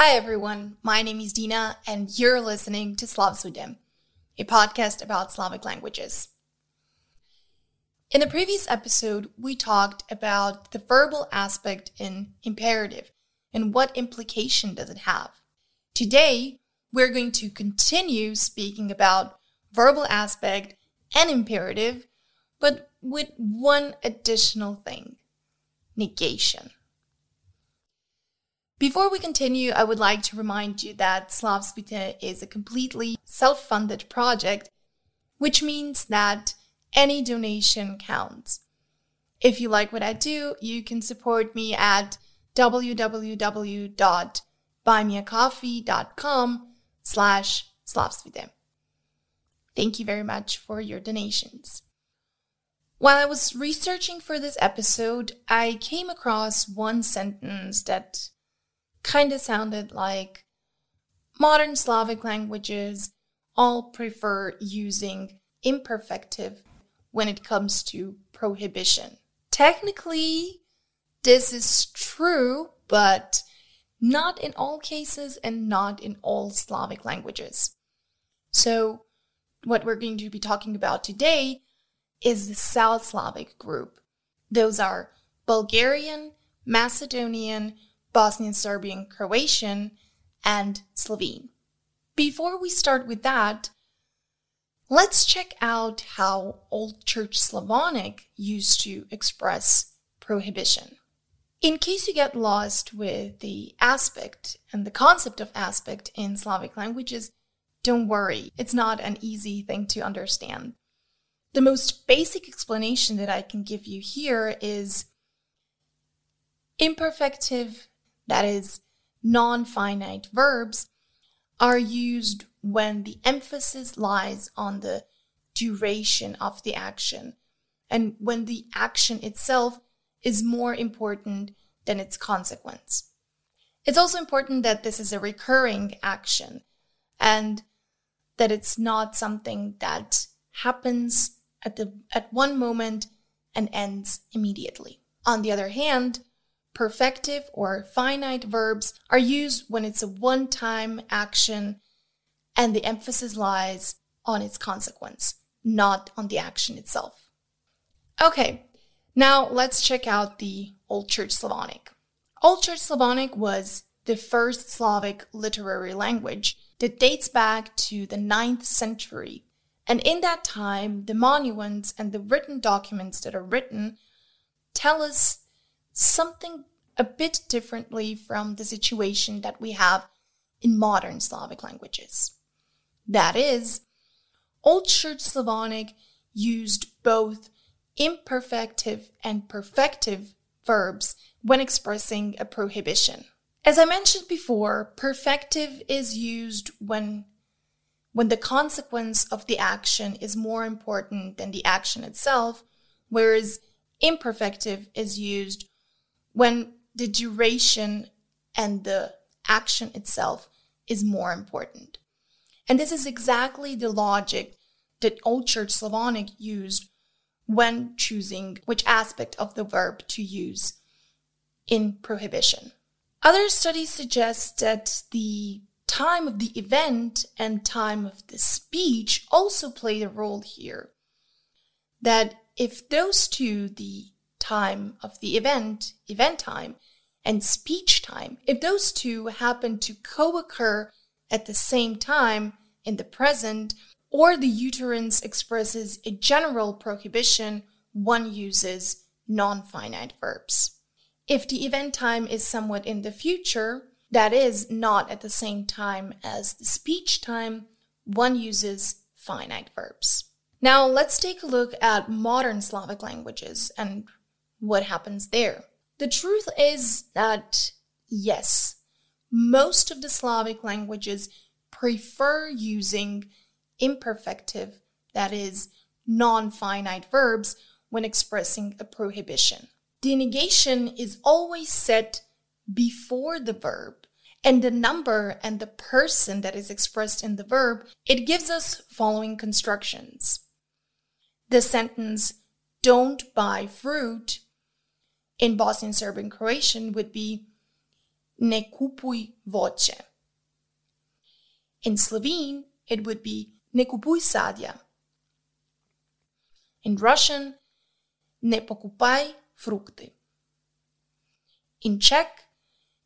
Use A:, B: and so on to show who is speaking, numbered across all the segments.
A: Hi everyone, my name is Dina and you're listening to Slavstvuyte, a podcast about Slavic languages. In the previous episode, we talked about the verbal aspect in imperative and what implication does it have. Today, we're going to continue speaking about verbal aspect and imperative, but with one additional thing negation. Before we continue, I would like to remind you that Slavstvuyte is a completely self funded project, which means that any donation counts. If you like what I do, you can support me at www.buymeacoffee.com slash Slavstvuyte. Thank you very much for your donations. While I was researching for this episode, I came across one sentence that kind of sounded like modern Slavic languages all prefer using imperfective when it comes to prohibition. Technically, this is true, but not in all cases and not in all Slavic languages. So, what we're going to be talking about today is the South Slavic group. Those are Bulgarian, Macedonian, Bosnian Serbian, Croatian, and Slovene. Before we start with that, let's check out how Old Church Slavonic used to express prohibition. In case you get lost with the aspect and the concept of aspect in Slavic languages, don't worry, it's not an easy thing to understand. The most basic explanation that I can give you here is imperfective that is, non finite verbs, are used when the emphasis lies on the duration of the action and when the action itself is more important than its consequence. It's also important that this is a recurring action and that it's not something that happens at the at one moment and ends immediately. On the other hand, perfective or finite verbs are used when it's a one time action and the emphasis lies on its consequence, not on the action itself. Okay, now let's check out the Old Church Slavonic. Old Church Slavonic was the first Slavic literary language that dates back to the 9th century. And in that time, the monuments and the written documents that are written tell us something a bit differently from the situation that we have in modern Slavic languages. That is, Old Church Slavonic used both imperfective and perfective verbs when expressing a prohibition. As I mentioned before, perfective is used when when the consequence of the action is more important than the action itself, whereas imperfective is used when the duration and the action itself is more important. And this is exactly the logic that Old Church Slavonic used when choosing which aspect of the verb to use in prohibition. Other studies suggest that the time of the event and time of the speech also play a role here. That if those two, the time of the event, event time, and speech time, if those two happen to co occur at the same time in the present, or the uterance expresses a general prohibition, one uses non finite verbs. If the event time is somewhat in the future, that is, not at the same time as the speech time, one uses finite verbs. Now let's take a look at modern Slavic languages and what happens there. The truth is that, yes, most of the Slavic languages prefer using imperfective, that is, non finite verbs, when expressing a prohibition. The negation is always set before the verb, and the number and the person that is expressed in the verb, it gives us following constructions. The sentence, don't buy fruit, in Bosnian Serbian Croatian would be ne kupuj voće. In Slovene, it would be ne kupuj sadja. In Russian, ne pokupaj frukty. In Czech,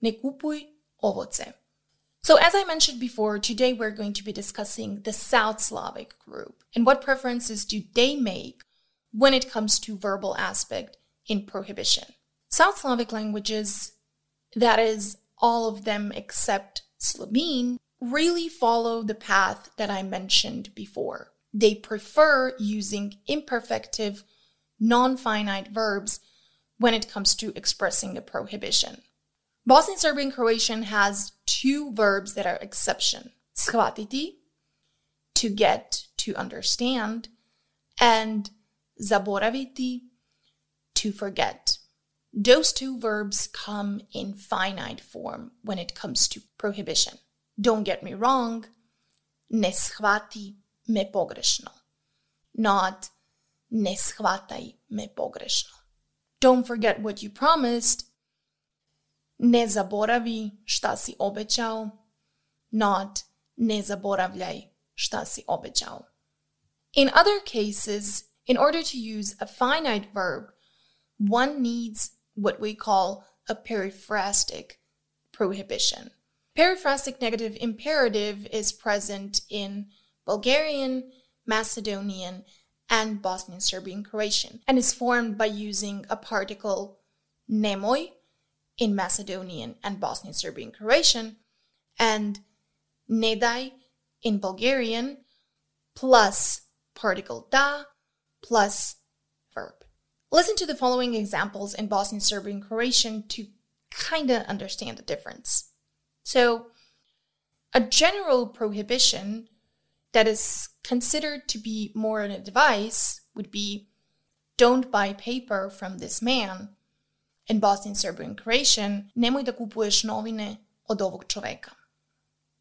A: ne kupuj ovoce. So, as I mentioned before, today we're going to be discussing the South Slavic group and what preferences do they make when it comes to verbal aspect in prohibition. South Slavic languages, that is, all of them except Slovene, really follow the path that I mentioned before. They prefer using imperfective, non finite verbs when it comes to expressing a prohibition. Bosnian Serbian Croatian has two verbs that are exception. Shvatiti, to get, to understand, and zaboraviti, to forget. Those two verbs come in finite form when it comes to prohibition. Don't get me wrong, ne shvati me pogrešno, not ne shvataj me pogrešno. Don't forget what you promised, ne zaboravi šta si obećao, not ne zaboravljaj šta si obećao. In other cases, in order to use a finite verb, one needs what we call a periphrastic prohibition. Periphrastic negative imperative is present in Bulgarian, Macedonian, and Bosnian Serbian Croatian and is formed by using a particle nemoj in Macedonian and Bosnian Serbian Croatian and nedaj in Bulgarian plus particle da plus. Listen to the following examples in Bosnian Serbian Croatian to kind of understand the difference. So, a general prohibition that is considered to be more an advice would be don't buy paper from this man. In Bosnian Serbian Croatian, nemoj da kupuješ novine od ovog čoveka.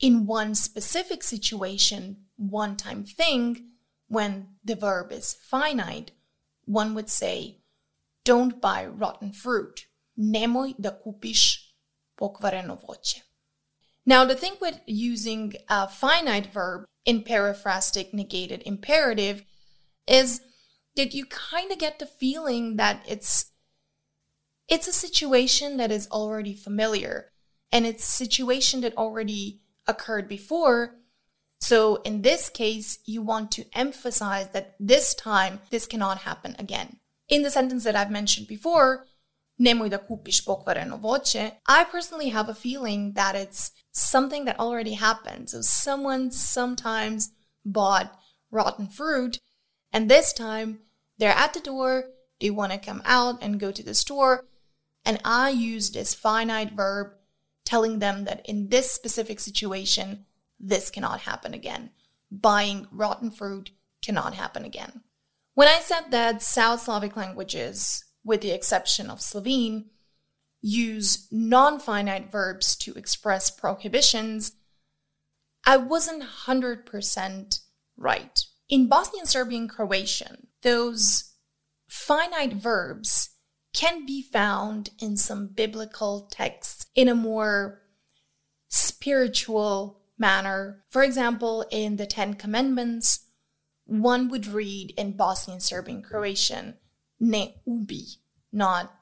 A: In one specific situation, one time thing, when the verb is finite, one would say, don't buy rotten fruit. Nemoj da kupiš pokvareno voće. Now, the thing with using a finite verb in periphrastic negated imperative is that you kind of get the feeling that it's it's a situation that is already familiar and it's a situation that already occurred before so in this case you want to emphasize that this time this cannot happen again in the sentence that i've mentioned before nemoj da kupiš pokvareno voće i personally have a feeling that it's something that already happened. So someone sometimes bought rotten fruit, and this time they're at the door, they want to come out and go to the store, and I use this finite verb telling them that in this specific situation, this cannot happen again. Buying rotten fruit cannot happen again. When I said that South Slavic languages, with the exception of Slovene, use non finite verbs to express prohibitions, I wasn't 100% right. In Bosnian Serbian Croatian, those finite verbs can be found in some biblical texts in a more spiritual manner. For example, in the Ten Commandments, one would read in Bosnian Serbian Croatian, ne ubi, not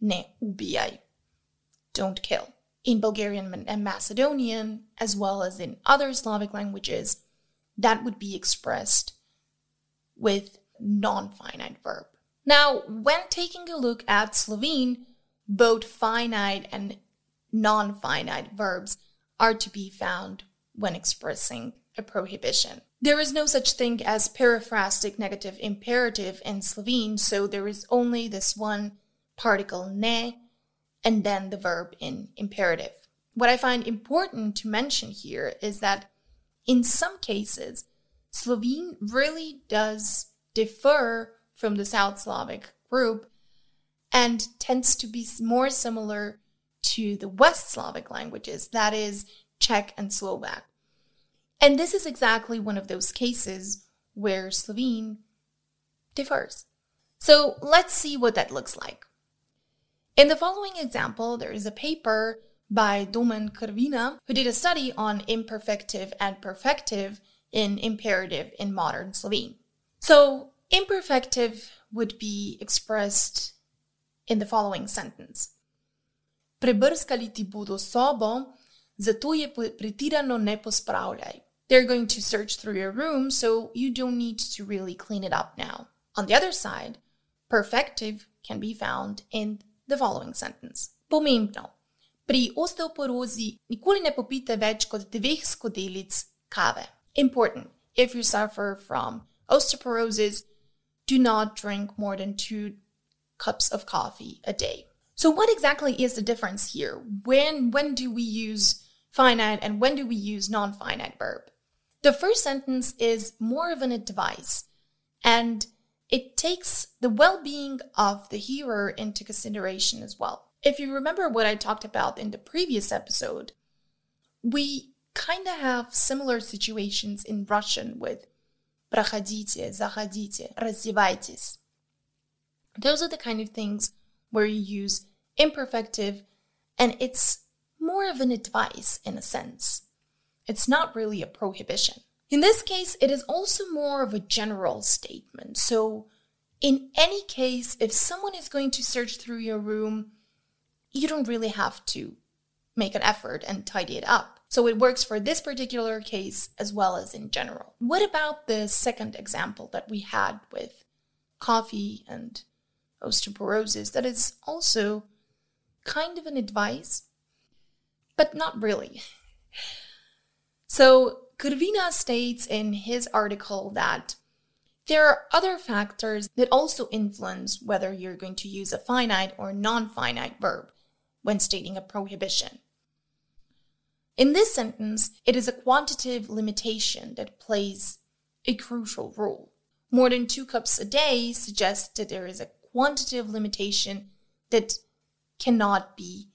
A: ne ubijaj, don't kill. In Bulgarian and Macedonian, as well as in other Slavic languages, that would be expressed with non finite verb. Now, when taking a look at Slovene, both finite and non finite verbs are to be found when expressing a prohibition. There is no such thing as periphrastic negative imperative in Slovene, so there is only this one particle ne, and then the verb in imperative. What I find important to mention here is that in some cases, Slovene really does differ from the South Slavic group and tends to be more similar to the West Slavic languages, that is, Czech and Slovak. And this is exactly one of those cases where Slovene differs. So let's see what that looks like. In the following example, there is a paper by Domen Krvina, who did a study on imperfective and perfective in imperative in modern Slovene. So, imperfective would be expressed in the following sentence. Prebrskali ti bodo sobo, zato je pretirano ne pospravljaj. They're going to search through your room, so you don't need to really clean it up now. On the other side, perfective can be found in the following sentence. Pomembno. Pri osteoporozi nikoli ne popite več kot dveh skodelic kave. Important. If you suffer from osteoporosis, do not drink more than two cups of coffee a day. So what exactly is the difference here? When when do we use finite and when do we use non-finite verb? The first sentence is more of an advice and it takes the well-being of the hearer into consideration as well. If you remember what I talked about in the previous episode, we kind of have similar situations in Russian with проходите, заходите, раздевайтесь. Those are the kind of things where you use imperfective and it's more of an advice in a sense. It's not really a prohibition. In this case, it is also more of a general statement. So, in any case, if someone is going to search through your room, you don't really have to make an effort and tidy it up. So it works for this particular case as well as in general. What about the second example that we had with coffee and osteoporosis? That is also kind of an advice, but not really. So Krvina states in his article that there are other factors that also influence whether you're going to use a finite or non finite verb when stating a prohibition. In this sentence, it is a quantitative limitation that plays a crucial role. More than two cups a day suggests that there is a quantitative limitation that cannot be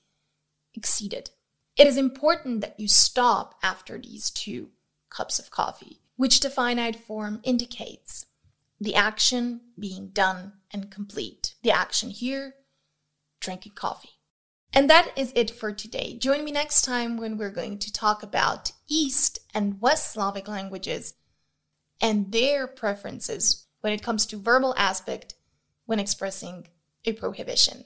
A: exceeded. It is important that you stop after these two cups of coffee, which the finite form indicates the action being done and complete. The action here, drinking coffee. And that is it for today. Join me next time when we're going to talk about East and West Slavic languages and their preferences when it comes to verbal aspect when expressing a prohibition.